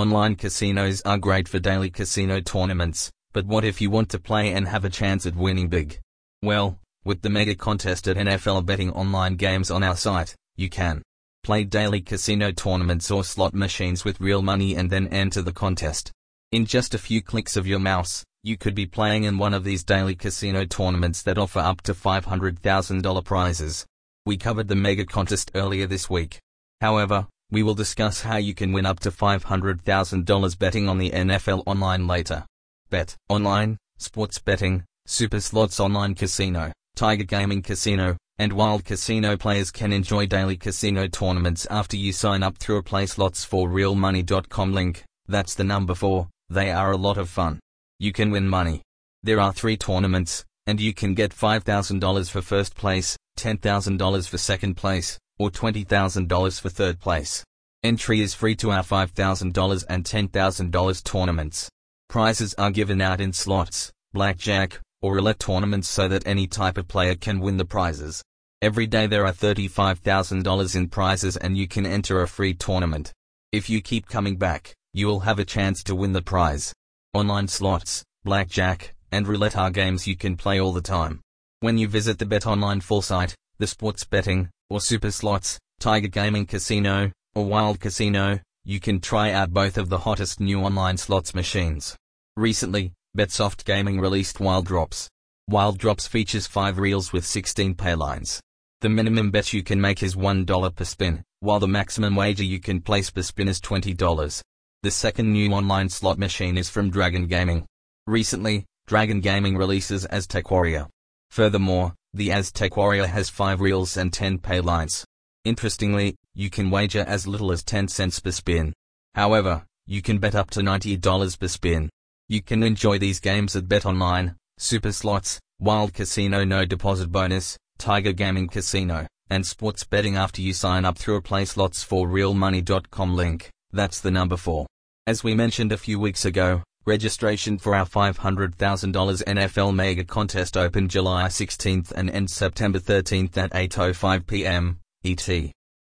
Online casinos are great for daily casino tournaments, but what if you want to play and have a chance at winning big? Well, with the mega contest at NFL betting online games on our site, you can play daily casino tournaments or slot machines with real money and then enter the contest. In just a few clicks of your mouse, you could be playing in one of these daily casino tournaments that offer up to $500,000 prizes. We covered the mega contest earlier this week. However, we will discuss how you can win up to $500,000 betting on the NFL online later. Bet online, sports betting, super slots online casino, Tiger Gaming Casino, and Wild Casino players can enjoy daily casino tournaments after you sign up through a playslots4realmoney.com link. That's the number 4. They are a lot of fun. You can win money. There are three tournaments, and you can get $5,000 for first place, $10,000 for second place, or $20,000 for third place. Entry is free to our $5,000 and $10,000 tournaments. Prizes are given out in slots, blackjack, or roulette tournaments so that any type of player can win the prizes. Every day there are $35,000 in prizes and you can enter a free tournament. If you keep coming back, you will have a chance to win the prize. Online slots, blackjack, and roulette are games you can play all the time. When you visit the Bet Online full site, the sports betting, or super slots, Tiger Gaming Casino, or Wild Casino, you can try out both of the hottest new online slots machines. Recently, Betsoft Gaming released Wild Drops. Wild Drops features 5 reels with 16 paylines. The minimum bet you can make is $1 per spin, while the maximum wager you can place per spin is $20. The second new online slot machine is from Dragon Gaming. Recently, Dragon Gaming releases Aztec Warrior. Furthermore, the Aztec Warrior has 5 reels and 10 pay lines. Interestingly, you can wager as little as 10 cents per spin. However, you can bet up to $90 per spin. You can enjoy these games at BetOnline, Super Slots, Wild Casino No Deposit Bonus, Tiger Gaming Casino, and sports betting after you sign up through a playslots4realmoney.com link. That's the number 4. As we mentioned a few weeks ago, registration for our $500,000 NFL Mega Contest opened July 16th and ends September 13th at 8.05 p.m. ET.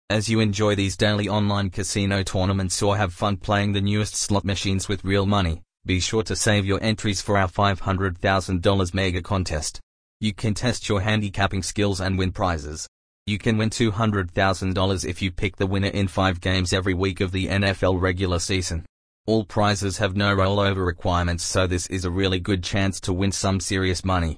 As you enjoy these daily online casino tournaments or have fun playing the newest slot machines with real money, be sure to save your entries for our $500,000 Mega Contest. You can test your handicapping skills and win prizes. You can win $200,000 if you pick the winner in five games every week of the NFL regular season. All prizes have no rollover requirements so this is a really good chance to win some serious money.